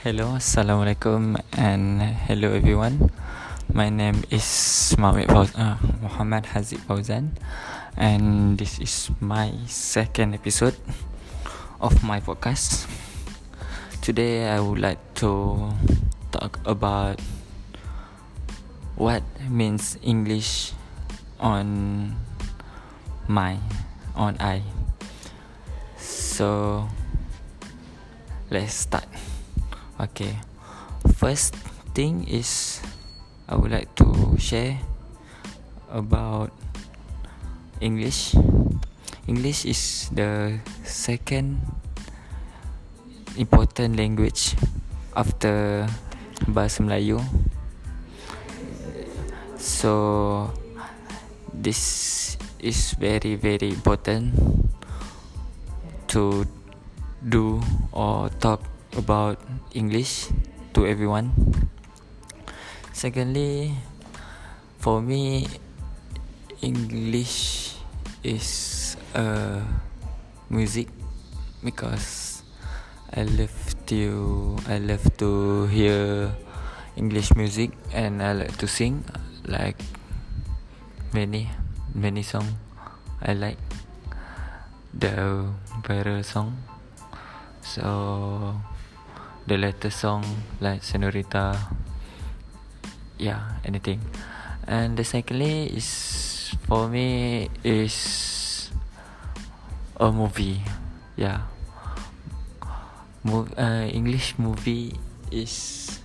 Hello, Assalamualaikum and hello everyone. My name is uh, Muhammad Haziq Fauzan and this is my second episode of my podcast. Today I would like to talk about what means English on my on I. So let's start. Okay. First thing is I would like to share about English. English is the second important language after bahasa Melayu. So this is very very important to do or talk about English to everyone. Secondly, for me, English is a music because I love to I love to hear English music and I like to sing like many many song I like the viral song so the latest song like Senorita. Yeah anything. And the secondly is for me is a movie. Yeah. Mo- uh, English movie is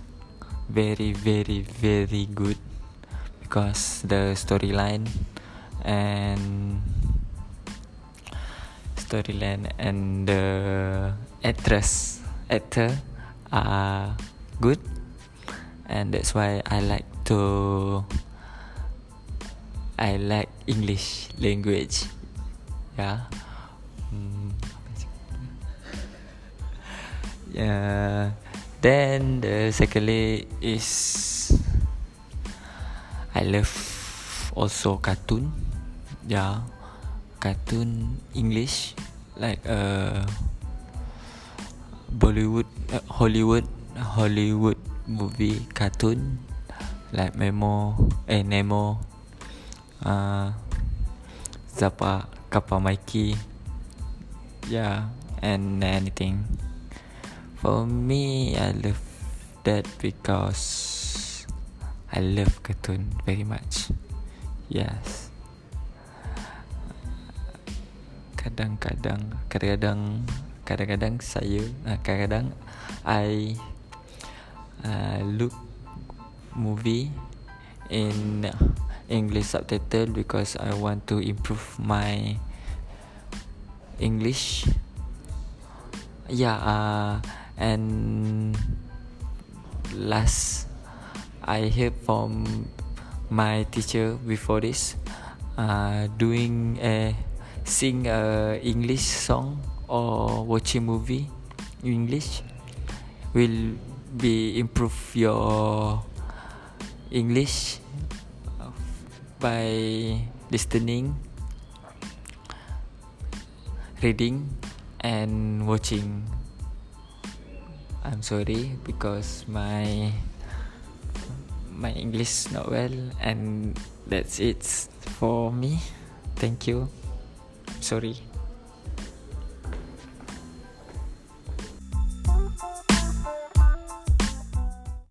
very very very good because the storyline and storyline and the actress actor are good and that's why I like to I like English language. Yeah. Mm. yeah. Then the secondly is I love also cartoon. Yeah. Cartoon English. Like uh Bollywood, uh, Hollywood, Hollywood movie cartoon like Memo, eh Nemo, uh, Zappa, Kappa Mikey, yeah, and anything. For me, I love that because I love cartoon very much. Yes. Kadang-kadang, kadang-kadang kadang-kadang saya uh, kadang-kadang I uh, look movie in English subtitle because I want to improve my English. Yeah uh, and last I heard from my teacher before this uh, doing a sing a English song or watching movie in English will be improve your English uh, by listening, reading, and watching. I'm sorry because my my English not well, and that's it for me. Thank you. Sorry.